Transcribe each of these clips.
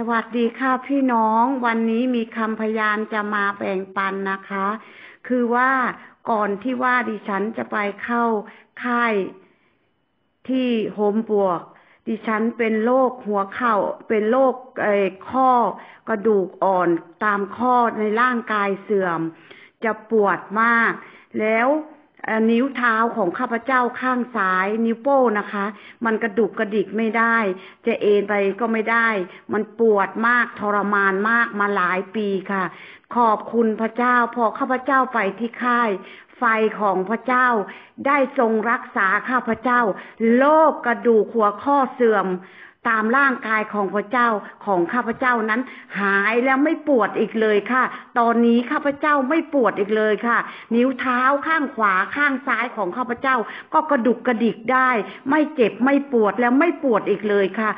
สวัสดีค่ะพี่น้องวันนี้มีคำพยานจะมาแบ่งปันนะคะ คือว่าก่อนที่ว่าดิฉันจะไปเข้าค่ายที่โฮมบวก ดิฉันเป็นโรคหัวเข่า เป็นโรคไอ้ข้อกระดูกอ่อนตามข้อในร่างกายเสื่อม จะปวดมาก แล้ว นิ้วเท้าของข้าพเจ้าข้างซ้าย นิ้วโป้นะคะ มันกระดุกกระดิกไม่ได้ จะเอนไปก็ไม่ได้ มันปวดมากทรมานมากมาหลายปีค่ะ ขอบคุณพระเจ้า พอข้าพเจ้าไปที่ค่าย ไฟของพระเจ้า ได้ทรงรักษาข้าพเจ้า โรคกระดูกหัวข้อเสื่อม ตามร่างกายของพระเจ้าของข้าพเจ้านั้น หายแล้วไม่ปวดอีกเลยค่ะ ตอนนี้ข้าพเจ้าไม่ปวดอีกเลยค่ะ นิ้วเท้าข้างขวาข้างซ้ายของข้าพเจ้า ก็กระดุกกระดิกได้ ไม่เจ็บไม่ปวดแล้วไม่ปวดอีกเลยค่ะ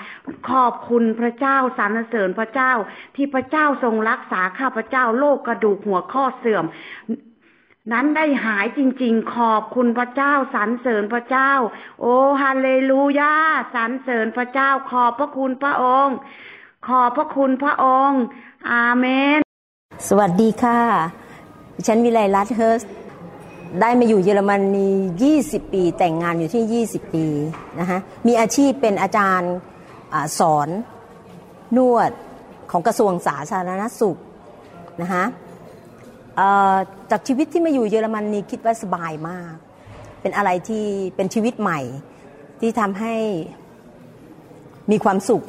ขอบคุณพระเจ้าสรรเสริญพระเจ้า ที่พระเจ้าทรงรักษาข้าพเจ้าโรคกระดูกหัวข้อเสื่อม นั้นได้หายจริงๆ ขอบคุณพระเจ้าสรรเสริญพระเจ้า โอ้ฮาเลลูยาสรรเสริญพระเจ้า ขอบพระคุณพระองค์ ขอบพระคุณพระองค์ อาเมน สวัสดีค่ะ ฉันวิไลรัตเฮิร์สได้มาอยู่เยอรมนี20 ปี แต่งงานอยู่ที่ 20 ปีนะคะมีอาชีพเป็นอาจารย์อสอนนวดของกระทรวงสาธารณสุขนะคะ จากชีวิตที่มาอยู่เยอรมนนีคิดว่าสบายมาก เป็นอะไรที่เป็นชีวิตใหม่ที่ทำให้มีความสุข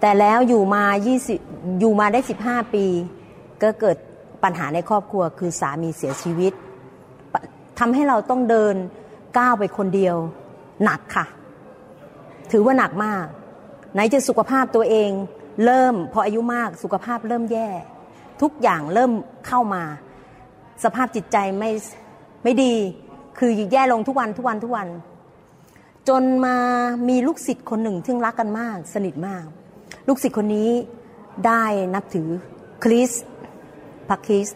แต่แล้วอยู่มา 20 อยู่มาได้ 15 ปี ก็เกิดปัญหาในครอบครัวคือสามีเสียชีวิตทำให้เราต้องเดินก้าวไปคนเดียว หนักค่ะ ถือว่าหนักมาก ไหนจะสุขภาพตัวเอง เริ่มพออายุมากสุขภาพเริ่มแย่ ทุกอย่างเริ่มเข้ามา สภาพจิตใจไม่ไม่ดี คือแย่ลงทุกวันทุกวันทุกวัน จนมามีลูกศิษย์คนหนึ่งที่รักกันมาก สนิทมาก ลูกศิษย์คนนี้ได้นับถือคริสพระคริส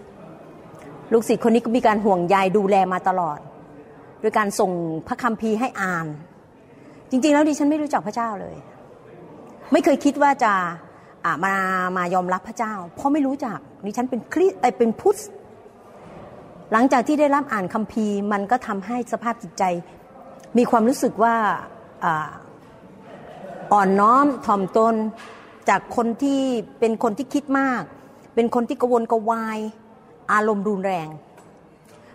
ลูกศิษย์คนนี้ก็มีการห่วงใยดูแลมาตลอด โดยการส่งพระคัมภีร์ให้อ่าน จริง ๆ แล้วดิฉันไม่รู้จักพระเจ้าเลย ไม่เคยคิดว่าจะ มามายอมรับพระเจ้า เพราะไม่รู้จักนี่ฉันเป็นคริสเป็นพุทธหลังจากที่ได้รับอ่านคัมภีร์ มันก็ทำให้สภาพจิตใจ มีความรู้สึกว่าอ่อนน้อมถ่อมตนจากคนที่เป็นคนที่คิดมาก เป็นคนที่กวนกวาย อารมณ์รุนแรง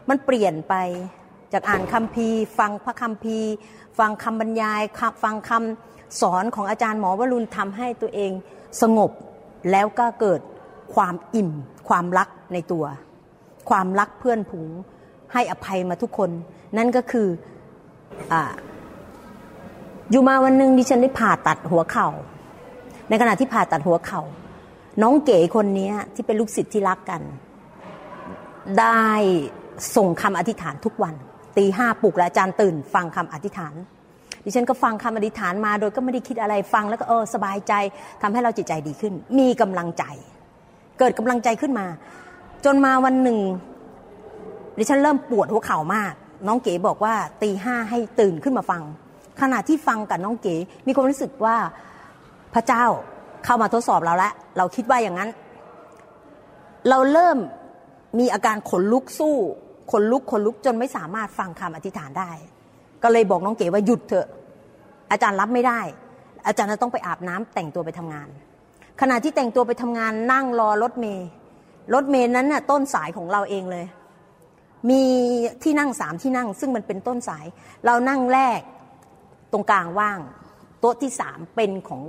มันเปลี่ยนไปจากอ่านคัมภีร์ ฟังพระคัมภีร์ ฟังคำบรรยาย ฟังคำสอนของอาจารย์หมอวรุณทำให้ตัวเอง สงบแล้วก็เกิดความอิ่ม ความรักในตัว ความรักเพื่อนผูงให้อภัยมาทุกคน นั่นก็คือออยู่มาวันหนึ่งดิฉันได้ผ่าตัดหัวเขา่า ในขณะที่ผ่าตัดหัวเขา่า น้องเก๋คนนี้ที่เป็นลูกศิษย์ที่รักกัน ได้ส่งคำอธิษฐานทุกวัน ตีห้าปลุกแล้วอาจารย์ตื่น ฟังคำอธิษฐาน ดิฉันก็ฟังคำอธิษฐานมาโดยก็ไม่ได้คิดอะไรฟังแล้วก็เออสบายใจทำให้เราจิตใจดีขึ้น มีกำลังใจ เกิดกำลังใจขึ้นมา จนมาวันหนึ่ง ดิฉันเริ่มปวดหัวเข่ามาก น้องเก๋บอกว่าตีห้าให้ตื่นขึ้นมาฟัง ขณะที่ฟังกับน้องเก๋มีความรู้สึกว่าพระเจ้าเข้ามาทดสอบเราแล้วเราคิดว่าอย่างนั้น เราเริ่มมีอาการขนลุกสู้ขนลุกขนลุกจนไม่สามารถฟังคำอธิษฐานได้ ก็เลยบอกน้องเก๋ว่าหยุดเถอะ อาจารย์รับไม่ได้ อาจารย์จะต้องไปอาบน้ำแต่งตัวไปทำงาน ขณะที่แต่งตัวไปทำงานนั่งรอรถเมย์รถเมย์นั้นน่ะต้นสายของเราเองเลย มีที่นั่งสามที่นั่ง ซึ่งมันเป็นต้นสาย เรานั่งแรกตรงกลางว่าง โต๊ะที่สามเป็นของ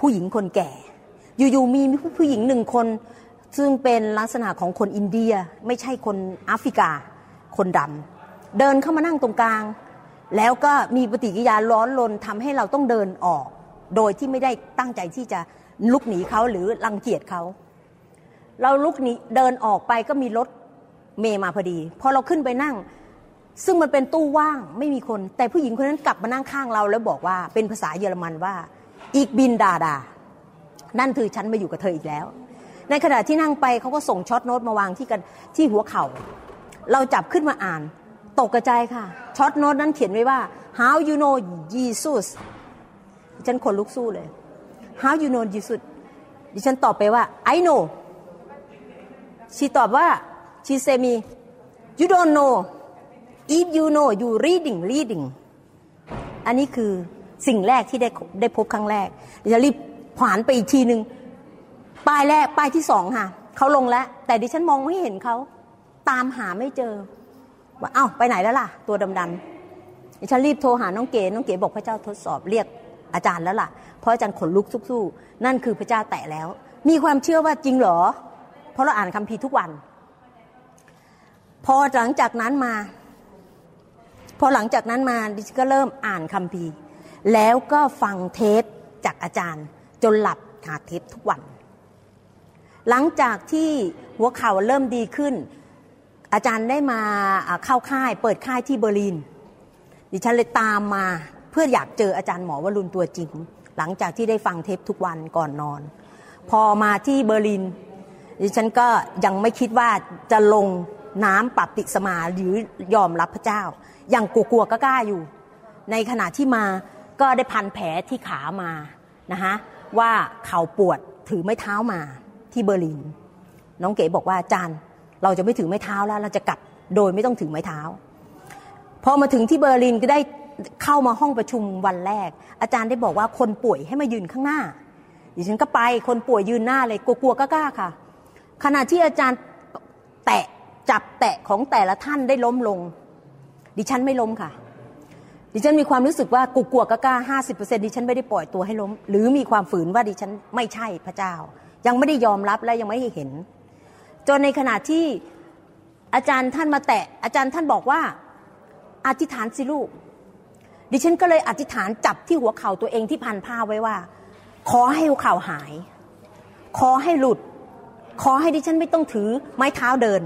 ผู้หญิงคนแก่ อยู่ๆมีผู้หญิงหนึ่งคน ซึ่งเป็นลักษณะของคนอินเดียไม่ใช่คนแอฟริกา คนดำเดินเข้ามานั่งตรงกลาง แล้วก็มีปฏิกิริยาร้อนรนทำให้เราต้องเดินออก โดยที่ไม่ได้ตั้งใจที่จะลุกหนีเขาหรือรังเกียจเขา เราลุกหนีเดินออกไปก็มีรถเมย์มาพอดี พอเราขึ้นไปนั่ง ซึ่งมันเป็นตู้ว่างไม่มีคน แต่ผู้หญิงคนนั้นกลับมานั่งข้างเรา แล้วบอกว่าเป็นภาษาเยอรมันว่า อีกบินดาดา นั่นคือฉันมาอยู่กับเธออีกแล้ว ในขณะที่นั่งไปเขาก็ส่งช็อตโน้ตมาวางที่กันที่หัวเขา่าเราจับขึ้นมาอ่าน ตกกระจายค่ะช็อตโน้ตนั้นเขียนไว้ว่า how you know Jesus ฉันคนลุกสู้เลย how you know ดิสุดดิฉันตอบไปว่า I know ชีตอบว่า she say me you don't know if you know you reading reading อันนี้คือสิ่งแรกที่ได้ได้พบครั้งแรกดิฉันรีบผ่านไปอีกทีหนึ่งป้ายแรกป้ายที่สองค่ะเขาลงแล้ว แต่ดิฉันมองไม่เห็นเขาตามหาไม่เจอ ว่าเอ้าไปไหนแล้วล่ะ ตัวดำๆดิฉันรีบโทรหาน้องเก๋น้องเก๋บอกพระเจ้าทดสอบเรียกอาจารย์แล้วล่ะ เพราะอาจารย์ขนลุกสู้ๆนั่นคือพระเจ้าแตะแล้ว มีความเชื่อว่าจริงเหรอ เพราะเราอ่านคัมภีร์ทุกวัน พอหลังจากนั้นมา พอหลังจากนั้นมาดิฉันก็เริ่มอ่านคัมภีร์ แล้วก็ฟังเทปจากอาจารย์จนหลับหาเทปทุกวัน หลังจากที่หัวเข่าเริ่มดีขึ้น อาจารย์ได้มาเข้าค่าย เปิดค่ายที่เบอร์ลิน ดิฉันเลยตามมาเพื่ออยากเจออาจารย์หมอวรุณตัวจริง หลังจากที่ได้ฟังเทปทุกวันก่อนนอน พอมาที่เบอร์ลิน ดิฉันก็ยังไม่คิดว่าจะลงน้ำปรับติสมาหรือยอมรับพระเจ้า ยังกลัวๆก็กล้าอยู่ ในขณะที่มาก็ได้พันแผลที่ขามานะคะว่าเข่าปวดถือไม้เท้ามาที่เบอร์ลิน น้องเก๋บอกว่าอาจารย์ เราจะไม่ถือไม้เท้าแล้วเราจะกลับโดยไม่ต้องถือไม้เท้า พอมาถึงที่เบอร์ลินก็ได้เข้ามาห้องประชุมวันแรก อาจารย์ได้บอกว่าคนป่วยให้มายืนข้างหน้าดิฉันก็ไปคนป่วยยืนหน้าเลยกลัวๆก,กล้าๆค่ะ ขณะที่อาจารย์แตะจับแตะของแต่ละท่านได้ล้มลง ดิฉันไม่ล้มค่ะ ดิฉันมีความรู้สึกว่ากลัวๆก,กล้าห้าสิบเปอร์เซ็นดิฉันไม่ได้ปล่อยตัวให้ล้ม หรือมีความฝืนว่าดิฉันไม่ใช่พระเจ้า ยังไม่ได้ยอมรับและยังไม่ได้เห็น จนในขณะที่อาจารย์ท่านมาแตะ อาจารย์ท่านบอกว่าอธิษฐานสิลูก ดิฉันก็เลยอธิษฐานจับที่หัวเข่าตัวเองที่พันผ้าไว้ว่า ขอให้หัวเข่าหาย ขอให้หลุด ขอให้ดิฉันไม่ต้องถือไม้เท้าเดิน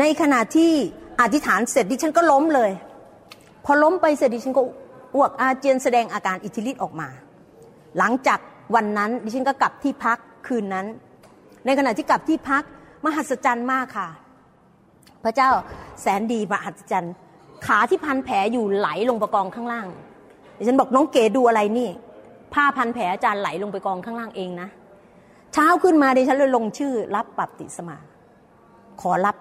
ในขณะที่อธิษฐานเสร็จดิฉันก็ล้มเลย พอล้มไปเสร็จดิฉันก็อ้วกอาเจียนแสดงอาการอิทธิฤทธิ์ออกมา หลังจากวันนั้นดิฉันก็กลับที่พักคืนนั้น ในขณะที่กลับที่พัก มหัศจรรย์มากค่ะ พระเจ้าแสนดีมหัศจรรย์ ขาที่พันแผลอยู่ไหลลงไปกองข้างล่างดิฉันบอกน้องเก๋ดูอะไรนี่ ผ้าพันแผลอาจารย์ไหลลงไปกองข้างล่างเองนะเช้าขึ้นมาดิฉันเลยลงชื่อ รับปรับติสมา ขอรับ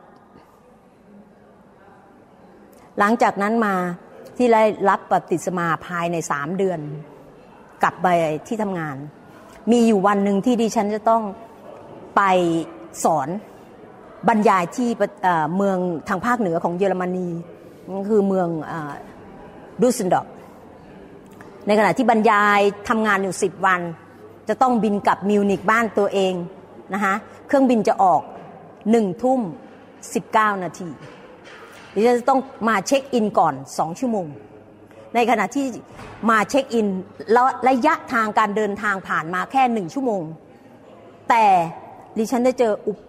หลังจากนั้นมาที่ได้รับปฏิสมาภายในสามเดือน กลับไปที่ทำงาน มีอยู่วันหนึ่งที่ดิฉันจะต้องไป สอนบรรยายที่เมืองทางภาคเหนือของเยอรมนีคือเมืองดูสซนดอร์ในขณะที่บรรยายทำงานอยู่สิบวัน จะต้องบินกลับมิวนิกบ้านตัวเองนะคะเครื่องบินจะออกหนึ่งทุ่มสิบเก้านาทีดิฉันจะต้องมาเช็คอินก่อนสองชั่วโมง ในขณะที่มาเช็คอินแล้วระยะทางการเดินทางผ่านมาแค่หนึ่งชั่วโมง แต่ ดิฉันได้เจออุป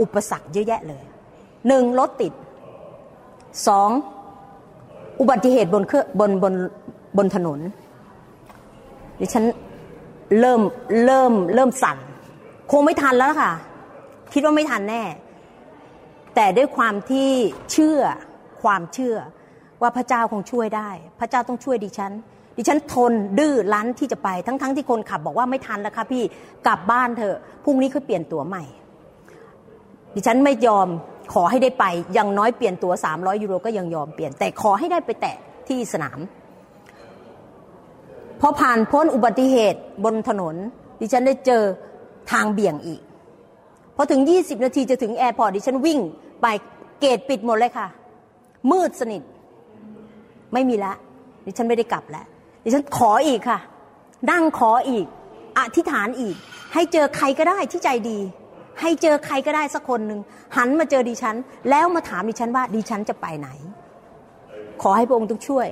อุปสรรคเยอะแยะเลยหนึ่งรถติดสองอุบัติเหตุบนเครื่องบนบนบนถนน ดิฉันเริ่มเริ่มเริ่มสั่น คงไม่ทันแล้วค่ะ คิดว่าไม่ทันแน่ แต่ด้วยความที่เชื่อความเชื่อว่าพระเจ้าคงช่วยได้ พระเจ้าต้องช่วยดิฉัน ดิฉันทนดื้อรั้นที่จะไปทั้งๆทที่คนขับบอกว่าไม่ทันแล้วค่ะพี่กลับบ้านเถอะพรุ่งนี้คือเปลี่ยนตั๋วใหม่ ดิฉันไม่ยอมขอให้ได้ไปยังน้อยเปลี่ยนตั๋ว300ยูโรก็ยังยอมเปลี่ยน แต่ขอให้ได้ไปแตะที่สนามพอผ่านพ้นอุบัติเหตุบนถนน ดิฉันได้เจอทางเบี่ยงอีกพอถึง 20 นาทีจะถึง airport ดิฉันวิ่งไป gate ปิดหมดเลยค่ะ มืดสนิท ไม่มีละ ดิฉันไม่ได้กลับแล้ว ดิฉันขออีกค่ะ นั่งขออีก อธิษฐานอีก ให้เจอใครก็ได้ที่ใจดี ให้เจอใครก็ได้สักคนหนึ่งหันมาเจอดิฉัน แล้วมาถามดิฉันว่าดิฉันจะไปไหน ขอให้พระองค์ต้องช่วย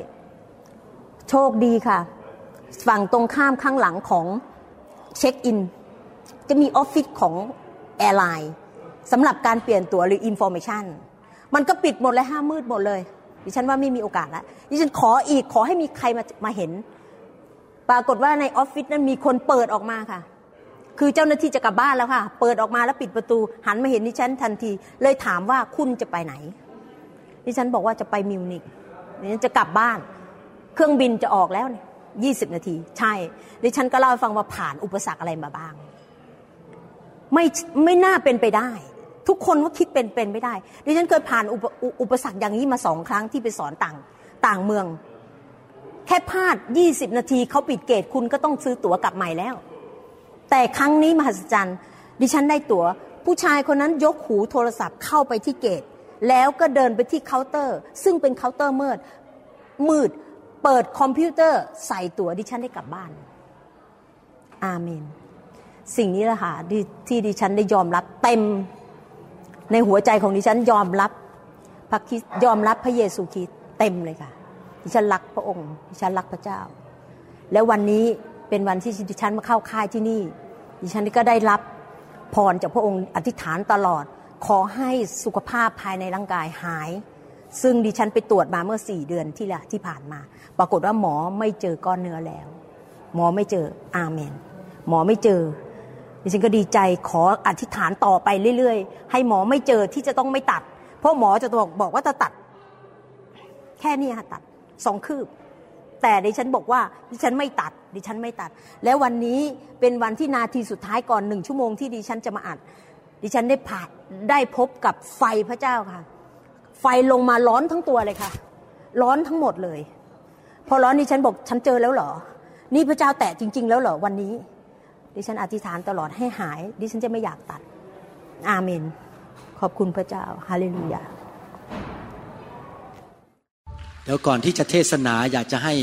โชคดีค่ะ ฝั่งตรงข้ามข้างหลังของเช็คอิน จะมีออฟฟิศของ airline สำหรับการเปลี่ยนตั๋วหรือ information มันก็ปิดหมดเลยห้ามืดหมดเลย ดิฉันว่าไม่มีโอกาสแล้วดิฉันขออีกขอให้มีใครมามาเห็น ปรากฏว่าในออฟฟิศนั้นมีคนเปิดออกมาค่ะ คือเจ้าหน้าที่จะกลับบ้านแล้วค่ะ เปิดออกมาแล้วปิดประตู หันมาเห็นดิฉันทันที เลยถามว่าคุณจะไปไหน ดิฉันบอกว่าจะไปมิวนิกดิฉันจะกลับบ้าน เครื่องบินจะออกแล้วเนี่ย20นาที ใช่ ดิฉันก็เล่าให้ฟังว่าผ่านอุปสรรคอะไรมาบ้าง ไม่ไม่น่าเป็นไปได้ ทุกคนว่าคิดเป็นเป็นไม่ได้ ดิฉันเคยผ่านอุปอุปสรรคอย่างนี้มาสองครั้งที่ไปสอนต่างต่างเมือง แค่พลาด 20 นาทีเขาปิดเกตคุณก็ต้องซื้อตั๋วกลับใหม่แล้ว แต่ครั้งนี้มหัศจรรย์ ดิฉันได้ตัว๋ว ผู้ชายคนนั้นยกหูโทรศัพท์เข้าไปที่เกต แล้วก็เดินไปที่เคาน์เตอร์ ซึ่งเป็นเคาน์เตอร์มืดมืดเปิดคอมพิวเตอร์ใส่ตั๋วดิฉันได้กลับบ้าน อาเมน สิ่งนี้แหละค่ะที่ดิฉันได้ยอมรับเต็ม ในหัวใจของดิฉันยอมรับพระคริสต์ยอมรับพระเยซูคริสต์เต็มเลยค่ะ ดิฉันรักพระองค์ ดิฉันรักพระเจ้า แล้ววันนี้เป็นวันที่ดิฉันมาเข้าค่ายที่นี่ ดิฉันก็ได้รับพรจากพระองค์อธิษฐานตลอด ขอให้สุขภาพภายในร่างกายหาย ซึ่งดิฉันไปตรวจมาเมื่อสี่เดือนที่ละที่ผ่านมา ปรากฏว่าหมอไม่เจอก้อนเนื้อแล้ว หมอไม่เจออาเมน หมอไม่เจอ ดิฉันก็ดีใจขออธิษฐานต่อไปเรื่อยๆ ให้หมอไม่เจอที่จะต้องไม่ตัด เพราะหมอจะบอกบอกว่าจะตัด แค่นี้ค่ะตัดสองคืบ แต่ดิฉันบอกว่าดิฉันไม่ตัด ดิฉันไม่ตัด แล้ววันนี้เป็นวันที่นาทีสุดท้ายก่อนหนึ่งชั่วโมงที่ดิฉันจะมาอัดดิฉันได้ผ่านได้พบกับไฟพระเจ้าค่ะ ไฟลงมาร้อนทั้งตัวเลยค่ะ ร้อนทั้งหมดเลย พอร้อนดิฉันบอกฉันเจอแล้วเหรอ นี่พระเจ้าแตะจริง ๆ แล้วเหรอวันนี้ ดิฉันอธิษฐานตลอดให้หาย ดิฉันจะไม่อยากตัด อาเมน ขอบคุณพระเจ้า ฮาเลลูยา เดี๋ยวก่อนที่จะเทศนาอยากจะให้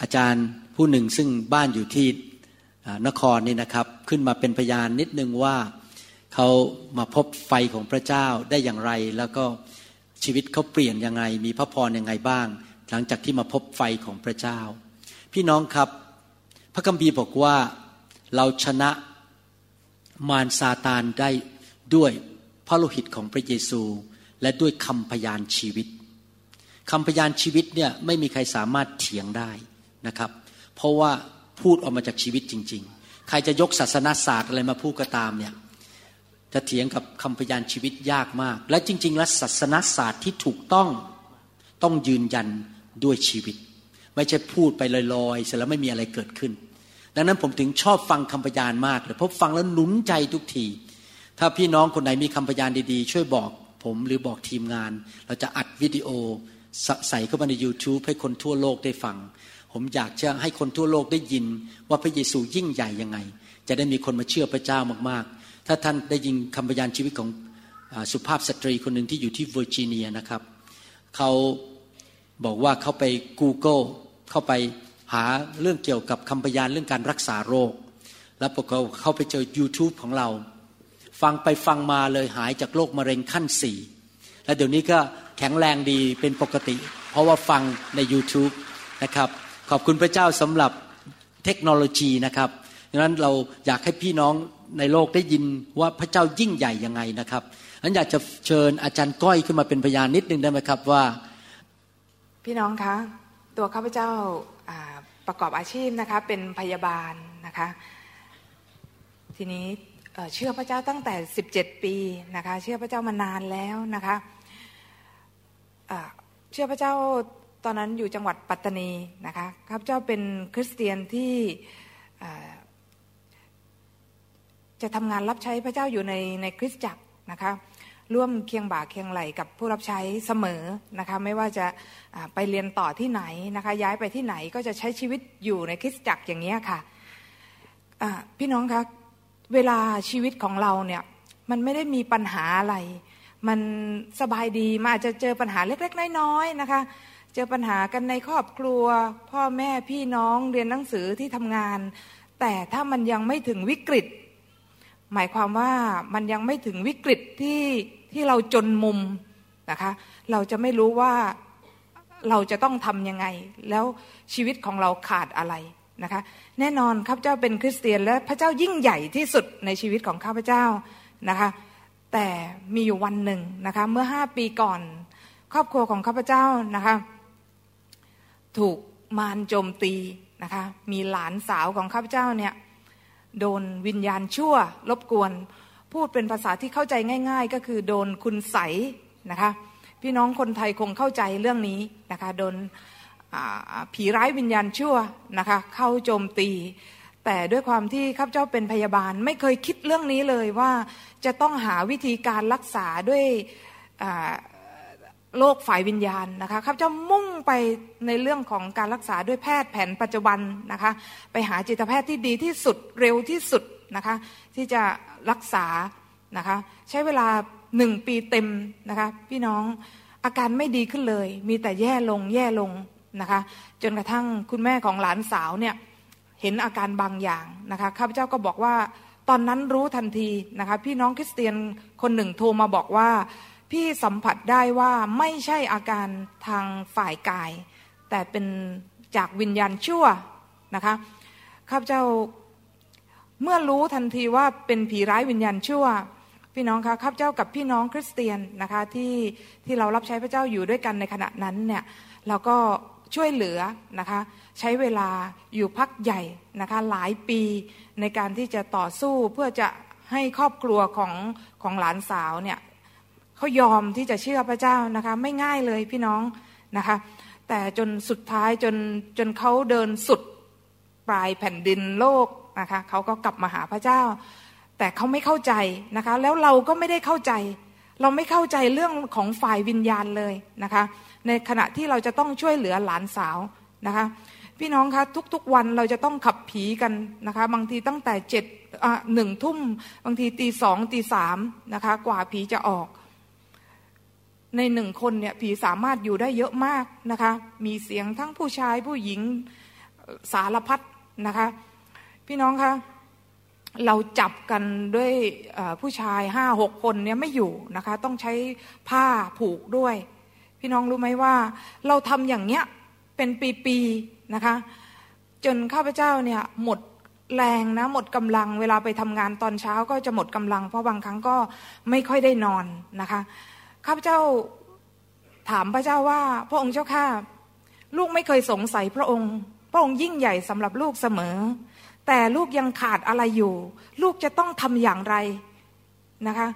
อาจารย์ผู้หนึ่งซึ่งบ้านอยู่ที่นครนี่นะครับ ขึ้นมาเป็นพยานนิดนึงว่าเขามาพบไฟของพระเจ้าได้อย่างไร แล้วก็ชีวิตเขาเปลี่ยนยังไง มีพระพรยังไงบ้าง หลังจากที่มาพบไฟของพระเจ้า พี่น้องครับ พระคัมภีร์บอกว่าเราชนะมารซาตานได้ด้วยพระโลหิตของพระเยซู และด้วยคำพยานชีวิตคำพยานชีวิตเนี่ยไม่มีใครสามารถเถียงได้นะครับ เพราะว่าพูดออกมาจากชีวิตจริง ๆ ใครจะยกศาสนาศาสตร์อะไรมาพูดก็ตามเนี่ยจะเถียงกับคำพยานชีวิตยากมาก และจริง ๆ แล้วศาสนาศาสตร์ที่ถูกต้องต้องยืนยันด้วยชีวิต ไม่ใช่พูดไปลอยๆเสร็จแล้วไม่มีอะไรเกิดขึ้น ดังนั้นผมถึงชอบฟังคำพยานมากเลยเพราะฟังแล้วหนุนใจทุกที ถ้าพี่น้องคนไหนมีคำพยานดีๆ ช่วยบอกผมหรือบอกทีมงาน เราจะอัดวิดีโอใส่เข้ามาใน YouTube ให้คนทั่วโลกได้ฟัง ผมอยากจะให้คนทั่วโลกได้ยิน ว่าพระเยซูยิ่งใหญ่ยังไง จะได้มีคนมาเชื่อพระเจ้ามากๆ ถ้าท่านได้ยินคำพยานชีวิตของสุภาพสตรีคนหนึ่งที่อยู่ที่เวอร์จิเนียนะครับ เขาบอกว่าเขาไป Google เข้าไปหาเรื่องเกี่ยวกับคำพยานเรื่องการรักษาโรค แล้วปรากฏเขาไปเจอ YouTube ของเรา ฟังไปฟังมาเลยหายจากโรคมะเร็งขั้นสี่และเดี๋ยวนี้ก็แข็งแรงดีเป็นปกติ เพราะว่าฟังใน YouTube นะครับ ขอบคุณพระเจ้าสำหรับเทคโนโลยีนะครับดังนั้นเราอยากให้พี่น้องในโลกได้ยินว่าพระเจ้ายิ่งใหญ่ยังไงนะครับนั้นอยากจะเชิญอาจารย์ก้อยขึ้นมาเป็นพยานนิดนึงได้ไหมครับว่า พี่น้องคะ ตัวข้าพเจ้าประกอบอาชีพนะคะเป็นพยาบาลนะคะทีนี้เชื่อพระเจ้าตั้งแต่ 17 ปีนะคะเชื่อพระเจ้ามานานแล้วนะคะเชื่อพระเจ้าตอนนั้นอยู่จังหวัดปัตตานีนะคะข้าพเจ้าเป็นคริสเตียนที่จะทำงานรับใช้พระเจ้าอยู่ในในคริสตจักรนะคะ ร่วมเคียงบ่าเคียงไหลกับผู้รับใช้เสมอนะคะไม่ว่าจะไปเรียนต่อที่ไหนนะคะย้ายไปที่ไหนก็จะใช้ชีวิตอยู่ในคริสตจักรอย่างนี้ค่ะพี่น้องคะเวลาชีวิตของเราเนี่ยมันไม่ได้มีปัญหาอะไร มันสบายดีมาอาจจะเจอปัญหาเล็กๆน้อยๆนะคะ เจอปัญหากันในครอบครัว พ่อแม่พี่น้องเรียนหนังสือที่ทำงาน แต่ถ้ามันยังไม่ถึงวิกฤต หมายความว่ามันยังไม่ถึงวิกฤตที่ที่เราจนมุมนะคะ เราจะไม่รู้ว่าเราจะต้องทำยังไง แล้วชีวิตของเราขาดอะไรนะคะ แน่นอนข้าพเจ้าเป็นคริสเตียน และพระเจ้ายิ่งใหญ่ที่สุดในชีวิตของข้าพเจ้านะคะ แต่มีอยู่วันหนึ่งนะคะเมื่อห้าปีก่อน ครอบครัวของข้าพเจ้านะคะถูกมารโจมตีนะคะมีหลานสาวของข้าพเจ้าเนี่ย โดนวิญญาณชั่วรบกวน พูดเป็นภาษาที่เข้าใจง่าย ๆ ก็คือโดนคุณใสนะคะพี่น้องคนไทยคงเข้าใจเรื่องนี้นะคะโดนผีร้ายวิญญาณชั่วนะคะเข้าโจมตี แต่ด้วยความที่ข้าพเจ้าเป็นพยาบาลไม่เคยคิดเรื่องนี้เลยว่าจะต้องหาวิธีการรักษาด้วย โรคฝ่ายวิญญาณนะคะข้าพเจ้ามุ่งไปในเรื่องของการรักษาด้วยแพทย์แผนปัจจุบันนะคะ ไปหาจิตแพทย์ที่ดีที่สุดเร็วที่สุดนะคะที่จะรักษานะคะใช้เวลาหนึ่งปีเต็มนะคะพี่น้องอาการไม่ดีขึ้นเลย มีแต่แย่ลงแย่ลงนะคะจนกระทั่งคุณแม่ของหลานสาวเนี่ยเห็นอาการบางอย่างนะคะข้าพเจ้าก็บอกว่าตอนนั้นรู้ทันทีนะคะพี่น้องคริสเตียนคนหนึ่งโทรมาบอกว่า พี่สัมผัสได้ว่าไม่ใช่อาการทางฝ่ายกาย แต่เป็นจากวิญญาณชั่วนะคะข้าพเจ้าเมื่อรู้ทันทีว่าเป็นผีร้ายวิญญาณชั่ว พี่น้องคะข้าพเจ้ากับพี่น้องคริสเตียนนะคะที่ที่เรารับใช้พระเจ้าอยู่ด้วยกันในขณะนั้นเนี่ยเราก็ช่วยเหลือนะคะใช้เวลาอยู่พักใหญ่นะคะหลายปีในการที่จะต่อสู้เพื่อจะให้ครอบครัวของของหลานสาวเนี่ย เขายอมที่จะเชื่อพระเจ้านะคะ ไม่ง่ายเลยพี่น้องนะคะ แต่จนสุดท้ายจนจนเขาเดินสุดปลายแผ่นดินโลกนะคะเขาก็กลับมาหาพระเจ้า แต่เขาไม่เข้าใจนะคะ แล้วเราก็ไม่ได้เข้าใจ เราไม่เข้าใจเรื่องของฝ่ายวิญญาณเลยนะคะ ในขณะที่เราจะต้องช่วยเหลือหลานสาวนะคะพี่น้องคะทุกๆวันเราจะต้องขับผีกันนะคะ บางทีตั้งแต่เจ็ดหนึ่งทุ่ม บางทีตีสองตีสามนะคะ กว่าผีจะออก ในหนึ่งคนเนี่ยผีสามารถอยู่ได้เยอะมากนะคะ มีเสียงทั้งผู้ชายผู้หญิงสารพัดนะคะ พี่น้องคะเราจับกันด้วยผู้ชายห้าหกคนเนี่ยไม่อยู่นะคะ ต้องใช้ผ้าผูกด้วย พี่น้องรู้ไหมว่า เราทำอย่างเนี้ยเป็นปีๆนะคะ จนข้าพเจ้าเนี่ยหมดแรงนะหมดกำลังเวลาไปทำงานตอนเช้าก็จะหมดกำลัง เพราะบางครั้งก็ไม่ค่อยได้นอนนะคะ ข้าพเจ้าถามพระเจ้าว่า พระองค์เจ้าข้าลูกไม่เคยสงสัยพระองค์ พระองค์ยิ่งใหญ่สำหรับลูกเสมอ แต่ลูกยังขาดอะไรอยู่ ลูกจะต้องทำอย่างไรนะคะ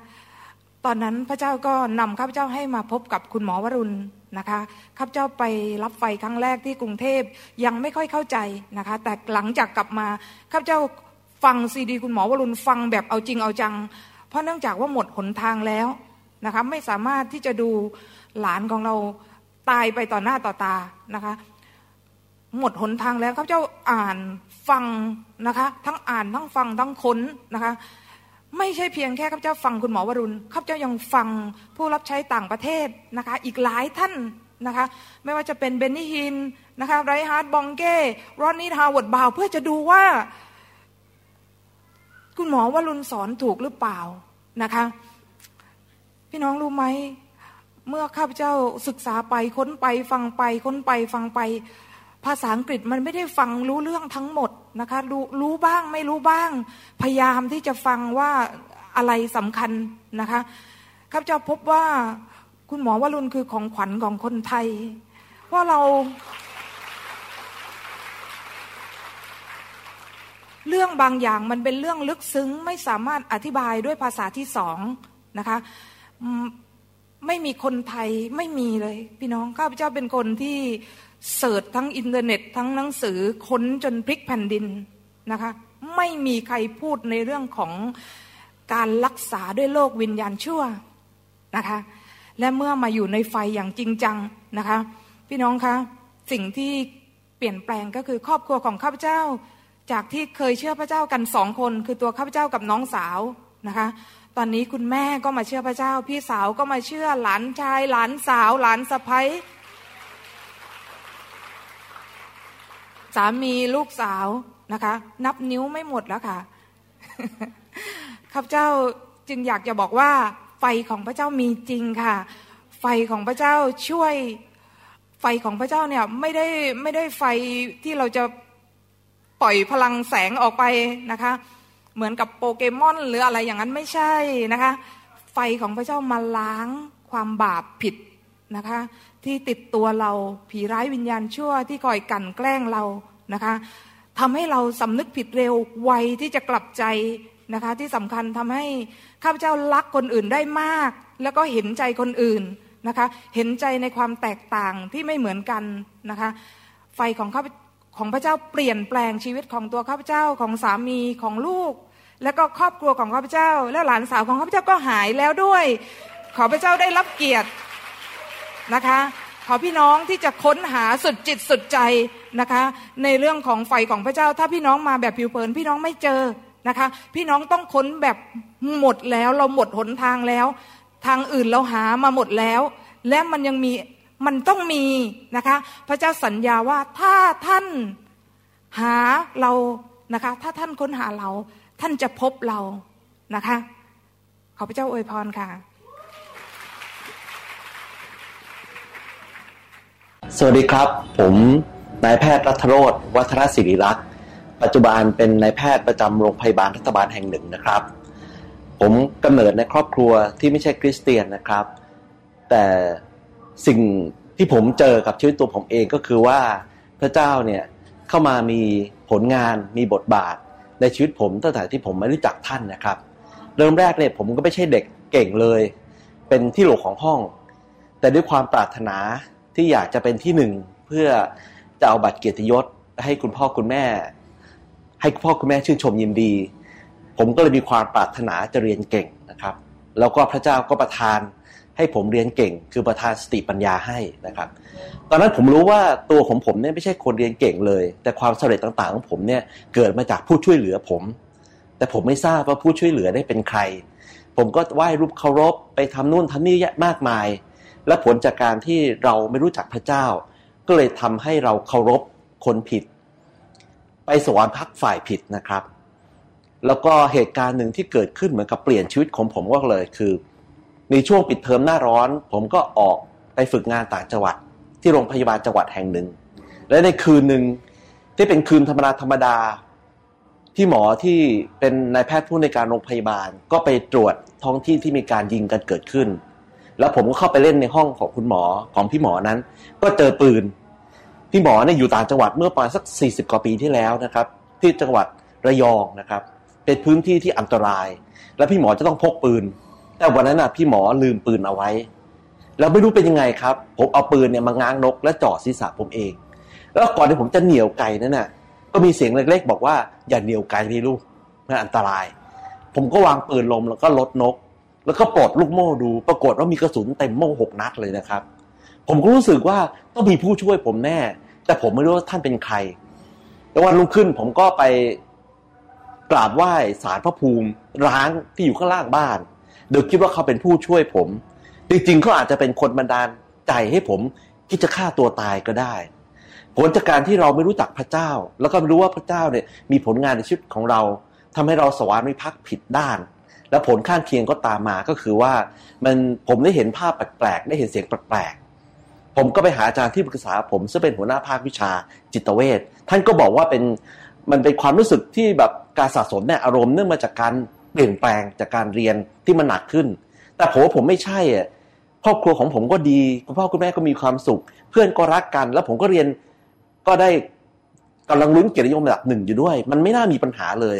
ตอนนั้นพระเจ้าก็นำข้าพเจ้าให้มาพบกับคุณหมอวรุณนะคะข้าพเจ้าไปรับไฟครั้งแรกที่กรุงเทพยังไม่ค่อยเข้าใจนะคะ แต่หลังจากกลับมาข้าพเจ้าฟังซีดี คุณหมอวรุณฟังแบบเอาจริงเอาจัง เพราะเนื่องจากว่าหมดหนทางแล้ว นะคะไม่สามารถที่จะดูหลานของเราตายไปต่อหน้าต่อตานะคะหมดหนทางแล้วข้าพเจ้าอ่านฟังนะคะ ทั้งอ่านทั้งฟังทั้งค้นนะคะ ไม่ใช่เพียงแค่ข้าพเจ้าฟังคุณหมอวรุณข้าพเจ้ายังฟังผู้รับใช้ต่างประเทศนะคะ อีกหลายท่านนะคะ ไม่ว่าจะเป็นเบนนี่ฮินนะคะไรน์ฮาร์ดบองเก้รอดนีย์ฮาวเวิร์ดบราวน์เพื่อจะดูว่า คุณหมอวรุณสอนถูกหรือเปล่านะคะ พี่น้องรู้ไหมเมื่อข้าพเจ้าศึกษาไปค้นไปฟังไปค้นไปฟังไป ภาษาอังกฤษมันไม่ได้ฟังรู้เรื่องทั้งหมดนะคะรู้รู้บ้างไม่รู้บ้าง พยายามที่จะฟังว่าอะไรสำคัญนะคะข้าพเจ้าพบว่าคุณหมอวรุณคือของขวัญของคนไทยว่าเราเรื่องบางอย่างมันเป็นเรื่องลึกซึ้งไม่สามารถอธิบายด้วยภาษาที่สองนะคะ ไม่มีคนไทยไม่มีเลย พี่น้องข้าพเจ้าเป็นคนที่เสิร์ชทั้งอินเทอร์เน็ต ทั้งหนังสือค้นจนพลิกแผ่นดินนะคะไม่มีใครพูดในเรื่องของการรักษาด้วยโรควิญญาณชั่วนะคะและเมื่อมาอยู่ในไฟอย่างจริงจังนะคะพี่น้องคะสิ่งที่เปลี่ยนแปลงก็คือครอบครัวของข้าพเจ้า จากที่เคยเชื่อพระเจ้ากันสองคน คือตัวข้าพเจ้ากับน้องสาวนะคะ ตอนนี้คุณแม่ก็มาเชื่อพระเจ้า พี่สาวก็มาเชื่อหลานชาย หลานสาว หลานสะพ้ยสามีลูกสาวนะคะ นับนิ้วไม่หมดแล้วค่ะข้าพเจ้าจึงอยากจะบอกว่า ไฟของพระเจ้ามีจริงค่ะ ไฟของพระเจ้าช่วย ไฟของพระเจ้าเนี่ยไม่ได้ไม่ได้ไฟที่เราจะปล่อยพลังแสงออกไปนะคะ เหมือนกับโปเกมอน หรืออะไรอย่างนั้นไม่ใช่นะคะ ไฟของพระเจ้ามาล้างความบาปผิดนะคะ ที่ติดตัวเราผีร้ายวิญญาณชั่วที่คอยกันแกล้งเรานะคะทำให้เราสำนึกผิดเร็วไวที่จะกลับใจนะคะที่สำคัญทำให้ข้าพเจ้ารักคนอื่นได้มาก แล้วก็เห็นใจคนอื่นนะคะ เห็นใจในความแตกต่างที่ไม่เหมือนกันนะคะ ไฟของข้าของพระเจ้าเปลี่ยนแปลงชีวิตของตัวข้าพเจ้าของสามีของลูก และก็ครอบครัวของข้าพเจ้า และหลานสาวของข้าพเจ้าก็หายแล้วด้วย ขอพระเจ้าได้รับเกียรตินะคะ ขอพี่น้องที่จะค้นหาสุดจิตสุดใจนะคะ ในเรื่องของไฟของพระเจ้า ถ้าพี่น้องมาแบบผิวเผินพี่น้องไม่เจอนะคะ พี่น้องต้องค้นแบบหมดแล้วเราหมดหนทางแล้ว ทางอื่นเราหามาหมดแล้ว และมันยังมีมันต้องมีนะคะ พระเจ้าสัญญาว่าถ้าท่านหาเรานะคะ ถ้าท่านค้นหาเรา ท่านจะพบเรานะคะ ขอพระเจ้าอวยพรค่ะ สวัสดีครับ ผมนายแพทย์รัตโรธวัฒนศิริรักษ์ ปัจจุบันเป็นนายแพทย์ประจำโรงพยาบาลรัฐบาลแห่งหนึ่งนะครับ ผมกำเนิดในครอบครัวที่ไม่ใช่คริสเตียนนะครับ แต่สิ่งที่ผมเจอกับชีวิตตัวผมเองก็คือว่าพระเจ้าเนี่ยเข้ามามีผลงานมีบทบาท ในชีวิตผมตั้งแต่ที่ผมไม่รู้จักท่านนะครับ เริ่มแรกเนี่ยผมก็ไม่ใช่เด็กเก่งเลย เป็นที่โหลของห้อง แต่ด้วยความปรารถนาที่อยากจะเป็นที่หนึ่งเพื่อจะเอาบัตรเกียรติยศให้คุณพ่อคุณแม่ ให้พ่อคุณแม่ชื่นชมยินดี ผมก็เลยมีความปรารถนาจะเรียนเก่งนะครับ แล้วก็พระเจ้าก็ประทาน ให้ผมเรียนเก่ง คือประทานสติปัญญาให้นะครับ ตอนนั้นผมรู้ว่าตัวของผมเนี่ยไม่ใช่คนเรียนเก่งเลย แต่ความสำเร็จต่างๆของผมเนี่ยเกิดมาจากผู้ช่วยเหลือผม แต่ผมไม่ทราบว่าผู้ช่วยเหลือได้เป็นใคร ผมก็ไหว้รูปเคารพไปทำนู่นทำนี่เยอะมากมาย และผลจากการที่เราไม่รู้จักพระเจ้า ก็เลยทำให้เราเคารพคนผิด ไปสวรรค์พักฝ่ายผิดนะครับแล้วก็เหตุการณ์หนึ่งที่เกิดขึ้นเหมือนกับเปลี่ยนชีวิตของผมก็เลยคือ ในช่วงปิดเทอมหน้าร้อน ผมก็ออกไปฝึกงานต่างจังหวัด ที่โรงพยาบาลจังหวัดแห่งหนึ่ง และในคืนหนึ่งที่เป็นคืนธรรมดาธรรมดา ที่หมอที่เป็นนายแพทย์ผู้ในการโรงพยาบาล ก็ไปตรวจท้องที่ที่มีการยิงกันเกิดขึ้น แล้วผมก็เข้าไปเล่นในห้องของคุณหมอของพี่หมอนั้น ก็เจอปืนพี่หมอเนี่ยอยู่ต่างจังหวัดเมื่อประมาณสัก 40 กว่าปีที่แล้วนะครับ ที่จังหวัดระยองนะครับ เป็นพื้นที่ที่อันตราย และพี่หมอจะต้องพกปืน แต่วันนั้นน่ะพี่หมอลืมปืนเอาไว้ แล้วไม่รู้เป็นยังไงครับ ผมเอาปืนเนี่ยมาง้างนก และจ่อศีรษะผมเอง แล้วก่อนที่ผมจะเหนี่ยวไก่นั่นน่ะ ก็มีเสียงเล็กๆ บอกว่าอย่าเหนี่ยวไก่พี่ลูกมันอันตราย ผมก็วางปืนลมแล้วก็ลดนก แล้วก็ปลดลูกโม่ดู ปรากฏว่ามีกระสุนเต็มโม่หกนัดเลยนะครับ ผมก็รู้สึกว่าต้องมีผู้ช่วยผมแน่ แต่ผมไม่รู้ว่าท่านเป็นใครแล้ววันรุ่งขึ้นผมก็ไปกราบไหว้สารพระภูมิร้างที่อยู่ข้างล่างบ้าน โดยคิดว่าเขาเป็นผู้ช่วยผม จริงๆเขาอาจจะเป็นคนบันดาลใจให้ผมคิดจะฆ่าตัวตายก็ได้ ผลจากการที่เราไม่รู้จักพระเจ้า แล้วก็ไม่รู้ว่าพระเจ้าเนี่ยมีผลงานในชีวิตของเราทำให้เราสวรรค์ไม่พักผิดด้าน และผลข้างเคียงก็ตามมาก็คือว่ามันผมได้เห็นภาพแปลกๆได้เห็นเสียงแปลกๆผมก็ไปหาอาจารย์ที่ปรึกษาผมซึ่งเป็นหัวหน้าภาควิชาจิตเวชท่านก็บอกว่าเป็นมันเป็นความรู้สึกที่แบบการสะสมเนี่ยอารมณ์เนื่องมาจากการ ปลี่ยนแปลงจากการเรียนที่มันหนักขึ้น แต่ผมว่าผมไม่ใช่อะครอบครัวของผมก็ดีคุณพ่อคุณแม่ก็มีความสุข เพื่อนก็รักกัน แล้วผมก็เรียนก็ได้กำลังลุ้นเกียรตินิยมระดับหนึ่งอยู่ด้วย มันไม่น่ามีปัญหาเลย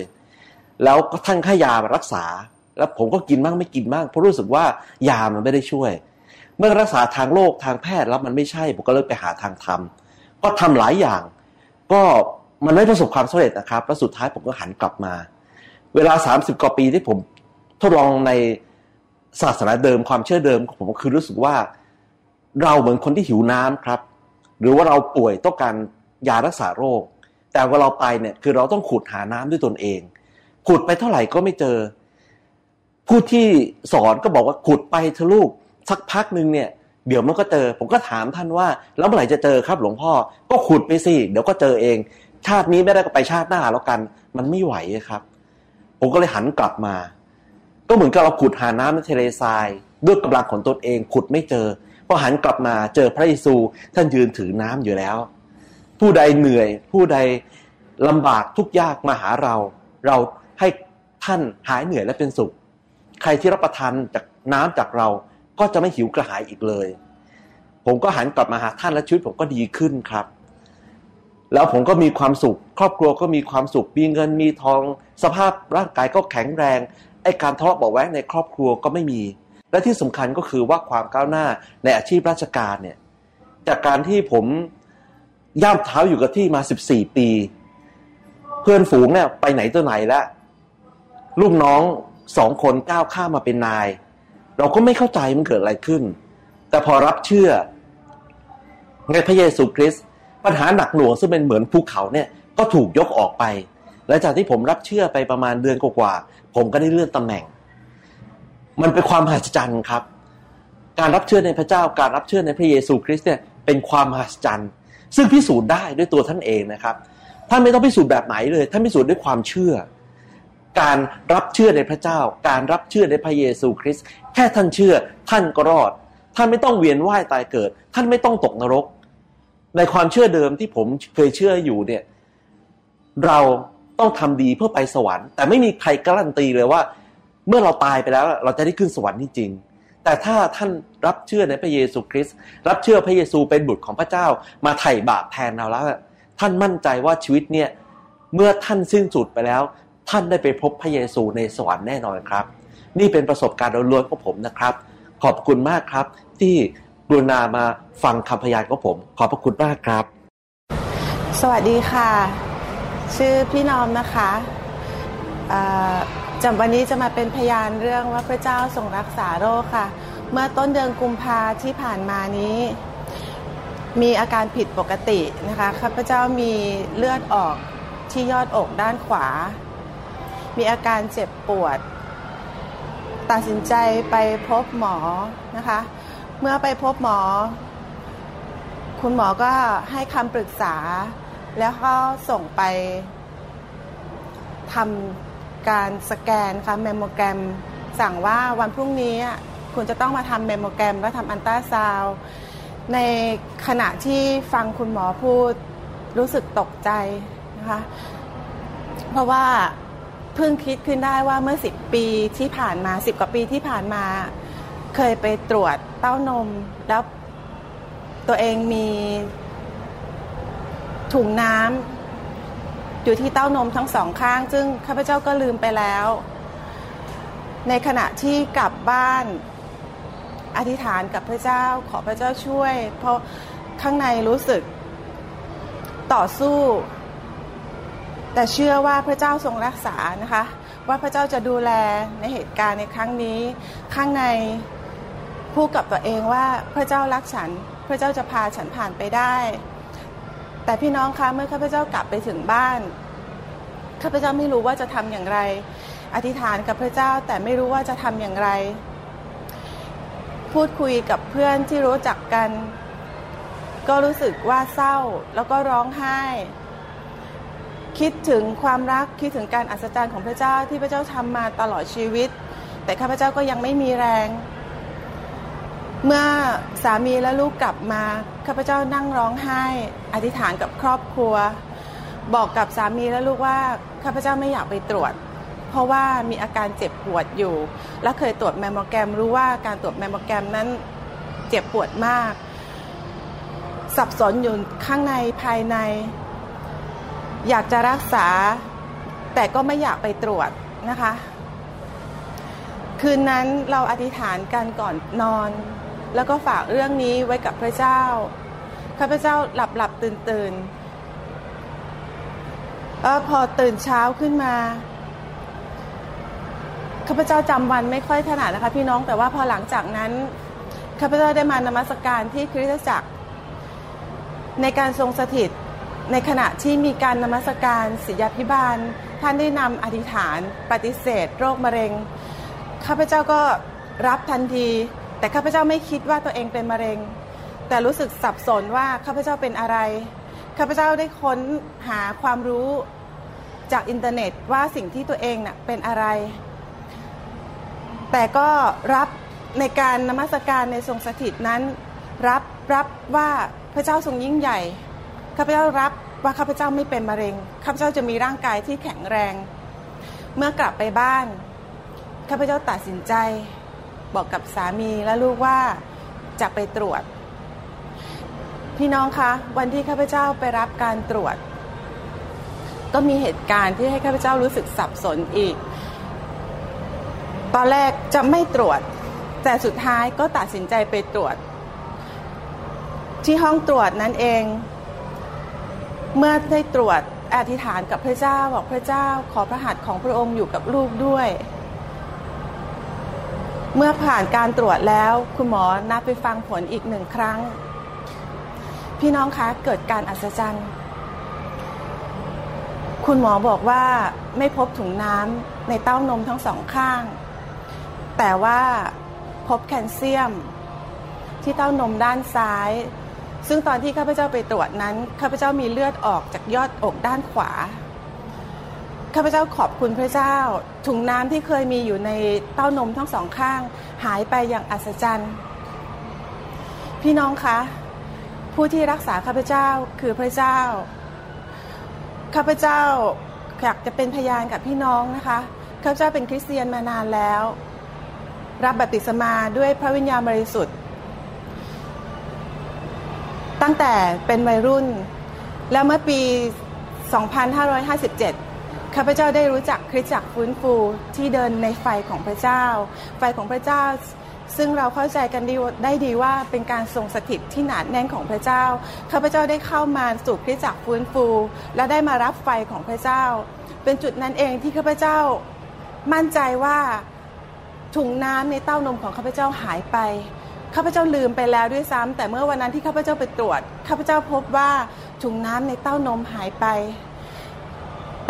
แล้วก็ท่านให้ยามารักษา แล้วผมก็กินบ้างไม่กินบ้างเพราะรู้สึกว่ายามันไม่ได้ช่วย เมื่อรักษาทางโลกทางแพทย์แล้วมันไม่ใช่ผมก็เลยไปหาทางธรรมก็ทำหลายอย่าง ก็มันไม่ประสบความสำเร็จนะครับ แล้วสุดท้ายผมก็หันกลับมา เวลาสามสิบกว่าปีที่ผมทดลองในศาสนาเดิมความเชื่อเดิมของผมก็คือรู้สึกว่าเราเหมือนคนที่หิวน้ำครับ หรือว่าเราป่วยต้องการยารักษาโรค แต่ว่าเราไปเนี่ยคือเราต้องขุดหาน้ำด้วยตนเอง ขุดไปเท่าไหร่ก็ไม่เจอ ผู้ที่สอนก็บอกว่าขุดไปเถอะลูกสักพักหนึ่งเนี่ยเดี๋ยวมันก็เจอ ผมก็ถามท่านว่า แล้วเมื่อไหร่จะเจอครับหลวงพ่อ ก็ขุดไปสิเดี๋ยวก็เจอเอง ชาตินี้ไม่ได้ก็ไปชาติหน้าแล้วกัน มันไม่ไหวครับ ผมก็เลยหันกลับมา ก็เหมือนกับเราขุดหาน้ำในทะเลทราย ด้วยกำลังของตนเองขุดไม่เจอพอหันกลับมาเจอพระเยซูท่านยืนถือน้ำอยู่แล้ว ผู้ใดเหนื่อย ผู้ใดลำบากทุกยากมาหาเรา เราให้ท่านหายเหนื่อยและเป็นสุข ใครที่รับประทานจากน้ำจากเราก็จะไม่หิวกระหายอีกเลย ผมก็หันกลับมาหาท่านและชีวิตผมก็ดีขึ้นครับ แล้วผมก็มีความสุข ครอบครัวก็มีความสุขมีเงินมีทอง สภาพร่างกายก็แข็งแรงไอ้การทะเลาะเบาแว้งในครอบครัวก็ไม่มี และที่สำคัญก็คือว่าความก้าวหน้าในอาชีพราชการเนี่ยจากการที่ผมย่ำเท้าอยู่กับที่มาสิบสี่ปี เพื่อนฝูงเนี่ยไปไหนตัวไหนแล้วลูกน้องสองคนก้าวข้ามมาเป็นนาย เราก็ไม่เข้าใจมันเกิดอะไรขึ้น แต่พอรับเชื่อในพระเยซูคริสต์ ปัญหาหนักหน่วงซึ่งเป็นเหมือนภูเขาเนี่ยก็ถูกยกออกไป และจากที่ผมรับเชื่อไปประมาณเดือนกว่าๆผมก็ได้เลื่อนตำแหน่ง มันเป็นความมหัศจรรย์ครับ การรับเชื่อในพระเจ้าการรับเชื่อในพระเยซูคริสต์เนี่ยเป็นความมหัศจรรย์ซึ่งพิสูจน์ได้ด้วยตัวท่านเองนะครับท่านไม่ต้องพิสูจน์แบบไหนเลยท่านพิสูจน์ด้วยความเชื่อ การรับเชื่อในพระเจ้า การรับเชื่อในพระเยซูคริสต์แค่ท่านเชื่อท่านก็รอด ท่านไม่ต้องเวียนว่ายตายเกิด ท่านไม่ต้องตกนรก ในความเชื่อเดิมที่ผมเคยเชื่ออยู่เนี่ย เราต้องทำดีเพื่อไปสวรรค์ แต่ไม่มีใครการันตีเลยว่า เมื่อเราตายไปแล้ว เราจะได้ขึ้นสวรรค์จริง แต่ถ้าท่านรับเชื่อในพระเยซูคริสต์รับเชื่อพระเยซูเป็นบุตรของพระเจ้า มาไถ่บาปแทนเราแล้ว ท่านมั่นใจว่าชีวิตเนี่ยเมื่อท่านสิ้นสุดไปแล้ว ท่านได้ไปพบพระเยซูในสวรรค์แน่นอนครับ นี่เป็นประสบการณ์ล้วนๆของผมนะครับ ขอบคุณมากครับที่ กรุณามาฟังคำพยานของผม ขอบพระคุณมากครับ สวัสดีค่ะ ชื่อพี่น้อมนะคะจำวันนี้จะมาเป็นพยานเรื่องว่าพระเจ้าทรงรักษาโรคค่ะ เมื่อต้นเดือนกุมภาที่ผ่านมานี้ มีอาการผิดปกตินะคะข้าพเจ้ามีเลือดออกที่ยอดอกด้านขวา มีอาการเจ็บปวด ตัดสินใจไปพบหมอนะคะ เมื่อไปพบหมอ คุณหมอก็ให้คำปรึกษา แล้วก็ส่งไปทำการสแกนค่ะเมมโมแกรม สั่งว่าวันพรุ่งนี้คุณจะต้องมาทำเมโมแกรม และทำอันต้าซาวในขณะที่ฟังคุณหมอพูดรู้สึกตกใจนะคะ เพราะว่าเพิ่งคิดขึ้นได้ว่าเมื่อสิบปีที่ผ่านมาสิบกว่าปีที่ผ่านมา เคยไปตรวจเต้านม แล้วตัวเองมีถุงน้ำอยู่ที่เต้านมทั้งสองข้าง ซึ่งข้าพเจ้าก็ลืมไปแล้ว ในขณะที่กลับบ้านอธิษฐานกับพระเจ้าขอพระเจ้าช่วย เพราะข้างในรู้สึกต่อสู้ แต่เชื่อว่าพระเจ้าทรงรักษานะคะ ว่าพระเจ้าจะดูแลในเหตุการณ์ในครั้งนี้ ข้างใน พูดกับตัวเองว่าพระเจ้ารักฉัน พระเจ้าจะพาฉันผ่านไปได้ แต่พี่น้องคะเมื่อข้าพเจ้ากลับไปถึงบ้านข้าพเจ้าไม่รู้ว่าจะทำอย่างไร อธิษฐานกับพระเจ้าแต่ไม่รู้ว่าจะทำอย่างไร พูดคุยกับเพื่อนที่รู้จักกัน ก็รู้สึกว่าเศร้าแล้วก็ร้องไห้ คิดถึงความรักคิดถึงการอัศจรรย์ของพระเจ้าที่พระเจ้าทำมาตลอดชีวิต แต่ข้าพเจ้าก็ยังไม่มีแรง เมื่อสามีและลูกกลับมาข้าพเจ้านั่งร้องไห้อธิษฐานกับครอบครัว บอกกับสามีและลูกว่าข้าพเจ้าไม่อยากไปตรวจ เพราะว่ามีอาการเจ็บปวดอยู่ และเคยตรวจแมมโมแกรมรู้ว่าการตรวจแมมโมแกรมนั้นเจ็บปวดมาก สับสนอยู่ข้างในภายใน อยากจะรักษา แต่ก็ไม่อยากไปตรวจนะคะ คืนนั้นเราอธิษฐานกันก่อนนอน แล้วก็ฝากเรื่องนี้ไว้กับพระเจ้า ข้าพเจ้าหลับหลับตื่นตื่นพอตื่นเช้าขึ้นมา ข้าพเจ้าจำวันไม่ค่อยถนัดนะคะ พี่น้องแต่ว่าพอหลังจากนั้น ข้าพเจ้าได้มานมัสการที่คริสตจักร ในการทรงสถิตในขณะที่มีการนมัสการศิยาพิบาล ท่านได้นำอธิษฐาน ปฏิเสธ โรคมะเร็ง ข้าพเจ้าก็รับทันที แต่ข้าพเจ้าไม่คิดว่าตัวเองเป็นมะเร็ง แต่รู้สึกสับสนว่าข้าพเจ้าเป็นอะไร ข้าพเจ้าได้ค้นหาความรู้จากอินเทอร์เน็ตว่าสิ่งที่ตัวเองน่ะเป็นอะไร แต่ก็รับในการนมัสการในทรงสถิตนั้น รับรับว่าพระเจ้าทรงยิ่งใหญ่ข้าพเจ้ารับว่าข้าพเจ้าไม่เป็นมะเร็งข้าพเจ้าจะมีร่างกายที่แข็งแรง เมื่อกลับไปบ้านข้าพเจ้าตัดสินใจ บอกกับสามีและลูกว่าจะไปตรวจ พี่น้องคะ วันที่ข้าพเจ้าไปรับการตรวจ ก็มีเหตุการณ์ที่ให้ข้าพเจ้ารู้สึกสับสนอีก ตอนแรกจะไม่ตรวจ แต่สุดท้ายก็ตัดสินใจไปตรวจ ที่ห้องตรวจนั้นเอง เมื่อได้ตรวจอธิษฐานกับพระเจ้าบอกพระเจ้าขอพระหัตถ์ของพระองค์อยู่กับลูกด้วย เมื่อผ่านการตรวจแล้วคุณหมอนัดไปฟังผลอีกหนึ่งครั้ง พี่น้องคะเกิดการอัศจรรย์ คุณหมอบอกว่าไม่พบถุงน้ำในเต้านมทั้งสองข้าง แต่ว่าพบแคลเซียม ที่เต้านมด้านซ้าย ซึ่งตอนที่ข้าพเจ้าไปตรวจนั้นข้าพเจ้ามีเลือดออกจากยอดอกด้านขวา ข้าพเจ้าขอบคุณพระเจ้า ถุงน้ำที่เคยมีอยู่ในเต้านมทั้งสองข้าง หายไปอย่างอัศจรรย์ พี่น้องคะ ผู้ที่รักษาข้าพเจ้าคือพระเจ้า ข้าพเจ้าอยากจะเป็นพยานกับพี่น้องนะคะ ข้าพเจ้าเป็นคริสเตียนมานานแล้ว รับบัพติศมาด้วยพระวิญญาณบริสุทธิ์ ตั้งแต่เป็นวัยรุ่น แล้วเมื่อปี 2557 ข้าพเจ้าได้รู้จักคริสตจักรฟื้นฟูที่เดินในไฟของพระเจ้า ไฟของพระเจ้า ซึ่งเราเข้าใจกันดีได้ดีว่าเป็นการทรงสถิตที่หนาแน่นของพระเจ้าข้าพเจ้าได้เข้ามาสู่คริสตจักรฟื้นฟู และได้มารับไฟของพระเจ้า เป็นจุดนั้นเองที่ข้าพเจ้ามั่นใจว่าถุงน้ำในเต้านมของข้าพเจ้าหายไปข้าพเจ้าลืมไปแล้วด้วยซ้ำแต่เมื่อวันนั้นที่ข้าพเจ้าไปตรวจข้าพเจ้าพบว่าถุงน้ำในเต้านมหายไป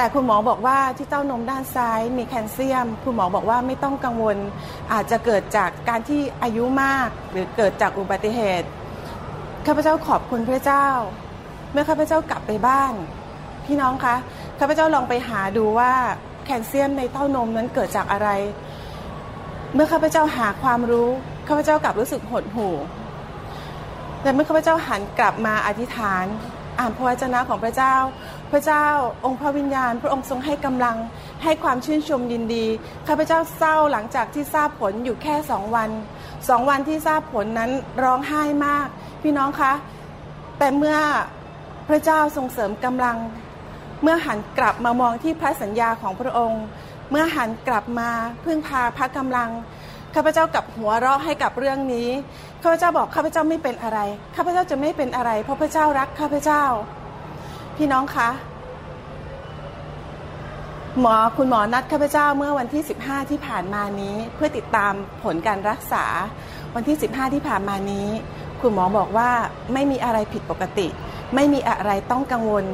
แต่คุณหมอบอกว่าที่เต้านมด้านซ้ายมีแคลเซียม คุณหมอบอกว่าไม่ต้องกังวล อาจจะเกิดจากการที่อายุมาก หรือเกิดจากอุบัติเหตุข้าพเจ้าขอบคุณพระเจ้า เมื่อข้าพเจ้ากลับไปบ้าน พี่น้องคะข้าพเจ้าลองไปหาดูว่าแคลเซียมในเต้านมนั้นเกิดจากอะไร เมื่อข้าพเจ้าหาความรู้ข้าพเจ้ากลับรู้สึกหดหู่แต่เมื่อข้าพเจ้าหันกลับมาอธิษฐาน อ่านพระวจนะของพระเจ้า พระเจ้าองค์พระวิญญาณ พระองค์ทรงให้กำลังให้ความชื่นชมยินดีข้าพเจ้าเศร้าหลังจากที่ทราบผลอยู่แค่สองวันสองวันที่ทราบผลนั้นร้องไห้มาก พี่น้องคะ แต่เมื่อพระเจ้าทรงเสริมกำลัง เมื่อหันกลับมามองที่พระสัญญาของพระองค์ เมื่อหันกลับมาพึ่งพาพระกำลัง ข้าพเจ้ากับหัวเราะให้กับเรื่องนี้ข้าพเจ้าบอกข้าพเจ้าไม่เป็นอะไรข้าพเจ้าจะไม่เป็นอะไร เพราะพระเจ้ารักข้าพเจ้า พี่น้องคะหมอคุณหมอนัดข้าพเจ้าเมื่อวันที่ 15 ที่ผ่านมานี้ เพื่อติดตามผลการรักษา วันที่ 15 ที่ผ่านมานี้ คุณหมอบอกว่าไม่มีอะไรผิดปกติ ไม่มีอะไรต้องกังวล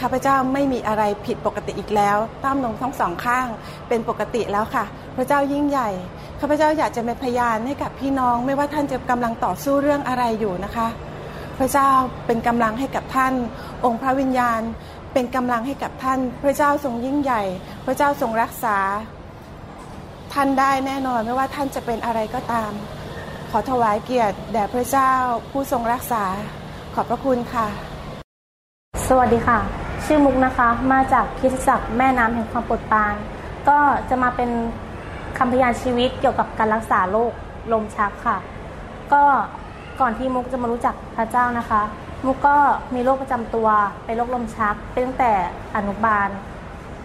ข้าพเจ้าไม่มีอะไรผิดปกติอีกแล้วต้ามนมทั้งสองข้างเป็นปกติแล้วค่ะ พระเจ้ายิ่งใหญ่ ข้าพเจ้าอยากจะเป็นพยานให้กับพี่น้อง ไม่ว่าท่านจะกำลังต่อสู้เรื่องอะไรอยู่นะคะ พระเจ้าเป็นกำลังให้กับท่าน องค์พระวิญญาณ เป็นกำลังให้กับท่าน พระเจ้าทรงยิ่งใหญ่ พระเจ้าทรงรักษา ท่านได้แน่นอนไม่ว่าท่านจะเป็นอะไรก็ตาม ขอถวายเกียรติแด่พระเจ้าผู้ทรงรักษา ขอบพระคุณค่ะ สวัสดีค่ะ ชื่อมุกนะคะมาจากคริสตจักรแม่น้ำแห่งความปวดปานก็จะมาเป็น คำพยานชีวิตเกี่ยวกับการรักษาโรคลมชักค่ะ ก็ก่อนที่มุกจะมารู้จักพระเจ้านะคะ มุกก็มีโรคประจำตัวเป็นโรคลมชักเป็นตั้งแต่อนุบาล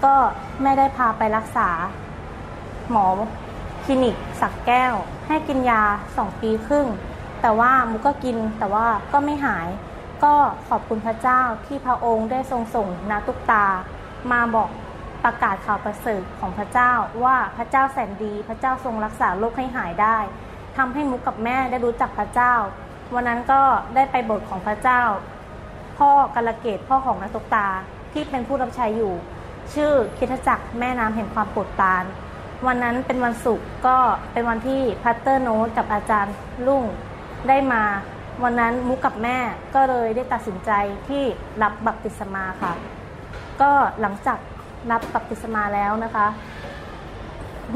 ก็แม่ได้พาไปรักษา หมอคลินิก สักแก้ว ให้กินยาสองปีครึ่ง แต่ว่ามุกก็กินแต่ว่าก็ไม่หาย ก็ขอบคุณพระเจ้าที่พระองค์ได้ทรงส่งนาตุกตา มาบอก ประกาศข่าวประเสริฐของพระเจ้าว่าพระเจ้าแสนดี พระเจ้าทรงรักษาโรคให้หายได้ทำให้มุกกับแม่ได้รู้จักพระเจ้า วันนั้นก็ได้ไปบทของพระเจ้า พ่อกาลเกตพ่อของนาตุกตาที่เป็นผู้รับใช้อยู่ ชื่อคริดจักรแม่น้ำแห่งความโปรดปราน วันนั้นเป็นวันศุกร์ก็เป็นวันที่พัตเตอร์โนตกับอาจารย์ลุ่งได้มาวันนั้นมุกกับแม่ก็เลยได้ตัดสินใจที่รับบัพติศมาค่ะ ก็หลังจาก รับบัพติศมาแล้วนะคะ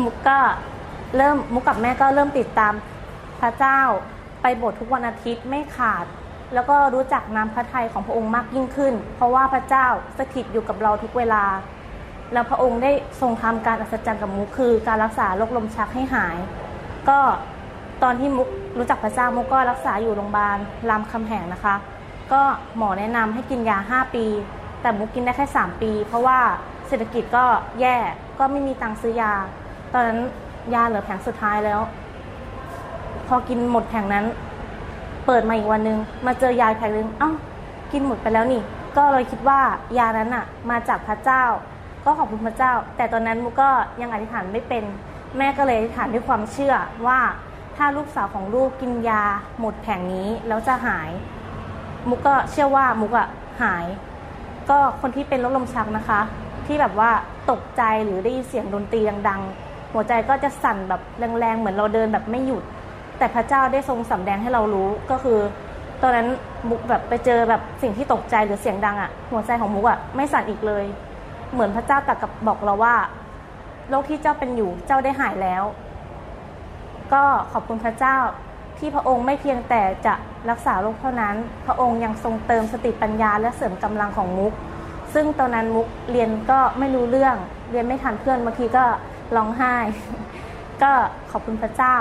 มุกก็เริ่มมุกกับแม่ก็เริ่มติดตามพระเจ้าไปโบสถ์ทุกวันอาทิตย์ไม่ขาด แล้วก็รู้จักน้ำพระทัยของพระองค์มากยิ่งขึ้น เพราะว่าพระเจ้าสถิตอยู่กับเราทุกเวลา แล้วพระองค์ได้ทรงทำการอัศจรรย์กับมุกคือ การรักษาโรคลมชักให้หาย ก็ตอนที่มุกรู้จักพระเจ้ามุกก็รักษาอยู่โรงพยาบาลรามคำแหงนะคะ ก็หมอแนะนำให้กินยา 5 ปี แต่มุกกินได้แค่ 3 ปี เพราะว่า เศรษฐกิจก็แย่ก็ไม่มีตังค์ซื้อยา ตอนนั้นยาเหลือแผงสุดท้ายแล้ว พอกินหมดแผงนั้น เปิดมาอีกวันนึง มาเจอยาแผงนึงเอ้ากินหมดไปแล้วนี่ ก็เลยคิดว่ายานั้นอะมาจากพระเจ้า ก็ขอบคุณพระเจ้า แต่ตอนนั้นมุกก็ยังอธิษฐานไม่เป็น แม่ก็เลยอธิษฐานด้วยความเชื่อว่าถ้าลูกสาวของลูกกินยาหมดแผงนี้แล้วจะหาย มุกก็เชื่อว่ามุกอะหาย ก็คนที่เป็นโรคลมชักนะคะ ที่แบบว่าตกใจหรือได้ยินเสียงดนตรีดังๆ หัวใจก็จะสั่นแบบแรงๆ เหมือนเราเดินแบบไม่หยุด แต่พระเจ้าได้ทรงสำแดงให้เรารู้ก็คือ ตอนนั้นมุกแบบไปเจอแบบสิ่งที่ตกใจหรือเสียงดังอะ่ะ หัวใจของมุกอะ่ะไม่สั่นอีกเลย เหมือนพระเจ้าตรัสกับบอกเราว่าโรคที่เจ้าเป็นอยู่เจ้าได้หายแล้ว ก็ขอบคุณพระเจ้าที่พระองค์ไม่เพียงแต่จะรักษาโรคเท่านั้น พระองค์ยังทรงเติมสติปัญญาและเสริมกำลังของมุก ซึ่งตอนนั้นมุกเรียนก็ไม่รู้เรื่อง เรียนไม่ทันเพื่อนบางทีก็ร้องไห้ ก็ขอบคุณพระเจ้า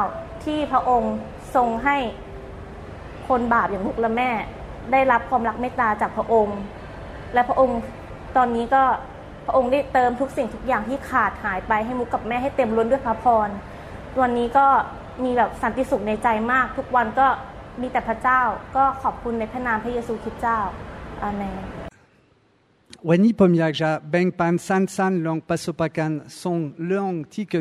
ที่พระองค์ทรงให้คนบาปอย่างมุกและแม่ ได้รับความรักเมตตาจากพระองค์ และพระองค์ตอนนี้ก็พระองค์ได้เติมทุกสิ่งทุกอย่างที่ขาดหายไปให้มุกกับแม่ให้เต็มล้นด้วยพระพรวันนี้ก็มีแบบสันติสุขในใจมาก ทุกวันก็มีแต่พระเจ้าก็ขอบคุณในพระนามพระเยซูคริสต์เจ้าอาเมน วันนี้ผมอยากจะแบ่งปันสั้นๆลองประสบการณ์สองเรื่องที่เกิ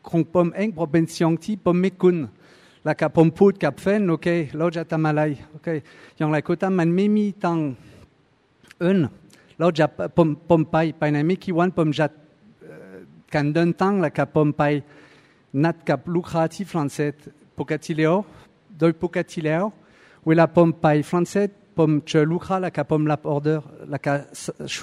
ธุรกิจเป็นเอ่อเจ้าของเอ่อโรงงานที่ผลิตยามานีส่งออกแล้วก็เป็นช่วงที่เอ่อไม่มีออเดอร์ผมเ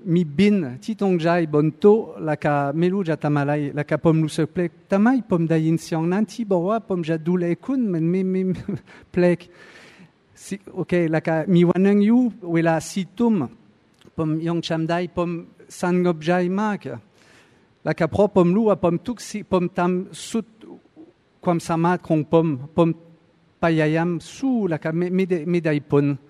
เราอธิษฐานกับแฟนพระเจ้าช่วยเราช่วยเราแล้วก็แต่ว่ามันไม่มีอะไรที่เกิดขึ้นแ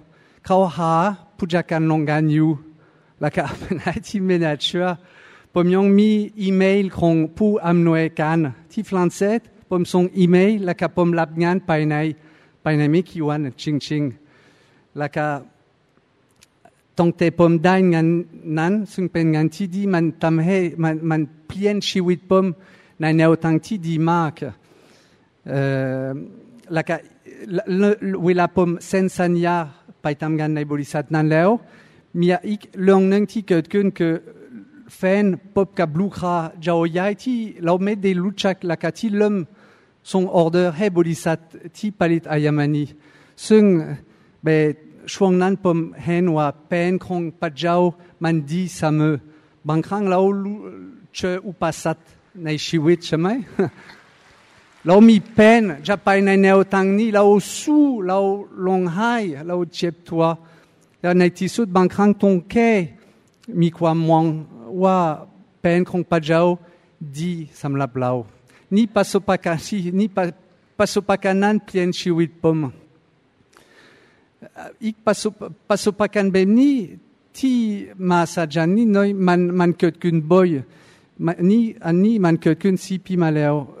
เขาหาผู้จัดการโรงงานอยู่แล้วก็เป็น IT manager ผมยังมีอีเมลของผู้อำนวยการที่ฝรั่งเศสผมส่งอีเมลแล้วก็ผมรับงานไปในไปในไม่กี่วันจริงๆแล้วก็ตั้งแต่ผมได้งานนั้นซึ่งเป็นงานที่ดีมันทำให้มันมันเปลี่ยนชีวิตผมในแนวทางที่ดีมากเอ่อแล้วก็เวลาผมเซ็นสัญญา ไปทำงานในบริษัทนั้นแล้วมีอีกเรื่องหนึ่งที่เกิดขึ้นคือแฟนพบกั บลูกค้าเจ้าใหญ่ที่เราไม่ได้รู้จักและก็ที่เริ่มส่งออเดอร์ให้บริษัทที่ผลิตอายามานีซึ่งแบบช่วงนั้นผมเห็นว่าแผนขอ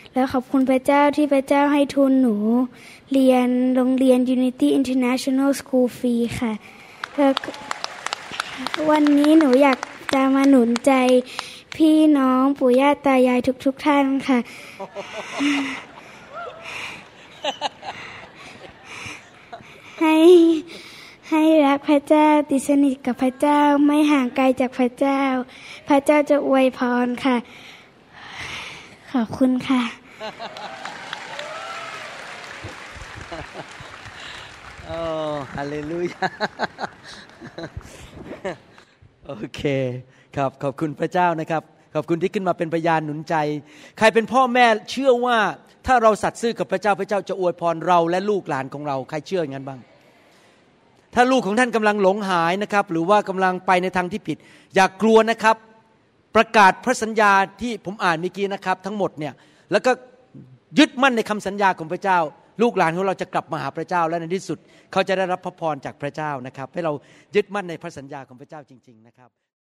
แล้วขอบคุณพระเจ้าที่พระเจ้าให้ทุนหนู เรียนโรงเรียน Unity International School ฟรีค่ะแล้ววันนี้หนูอยากจะมาหนุนใจพี่น้องปู่ย่าตายายทุกๆทท่านค่ะ ให้ให้รักพระเจ้าติดสนิทกับพระเจ้าไม่ห่างไกลจากพระเจ้า พระเจ้าจะอวยพรค่ะ ขอบคุณค่ะ โอ้ฮาเลลูยาโอเคครับขอบคุณพระเจ้านะครับ ขอบคุณที่ขึ้นมาเป็นพยานหนุนใจ ใครเป็นพ่อแม่เชื่อว่าถ้าเราสัตย์ซื่อกับพระเจ้าพระเจ้าจะอวยพรเราและลูกหลานของเรา ใครเชื่ออย่างนั้นบ้าง ถ้าลูกของท่านกำลังหลงหายนะครับ หรือว่ากำลังไปในทางที่ผิด อย่ากกลัวนะครับ ประกาศพระสัญญาที่ผมอ่านเมื่อกี้นะครับ ทั้งหมดเนี่ยแล้วก็ ยึดมั่นในคำสัญญาของพระเจ้า ลูกหลานของเราจะกลับมาหาพระเจ้า และในที่สุด เขาจะได้รับพระพรจากพระเจ้านะครับ ให้เรายึดมั่นในพระสัญญาของพระเจ้าจริง ๆ นะครับ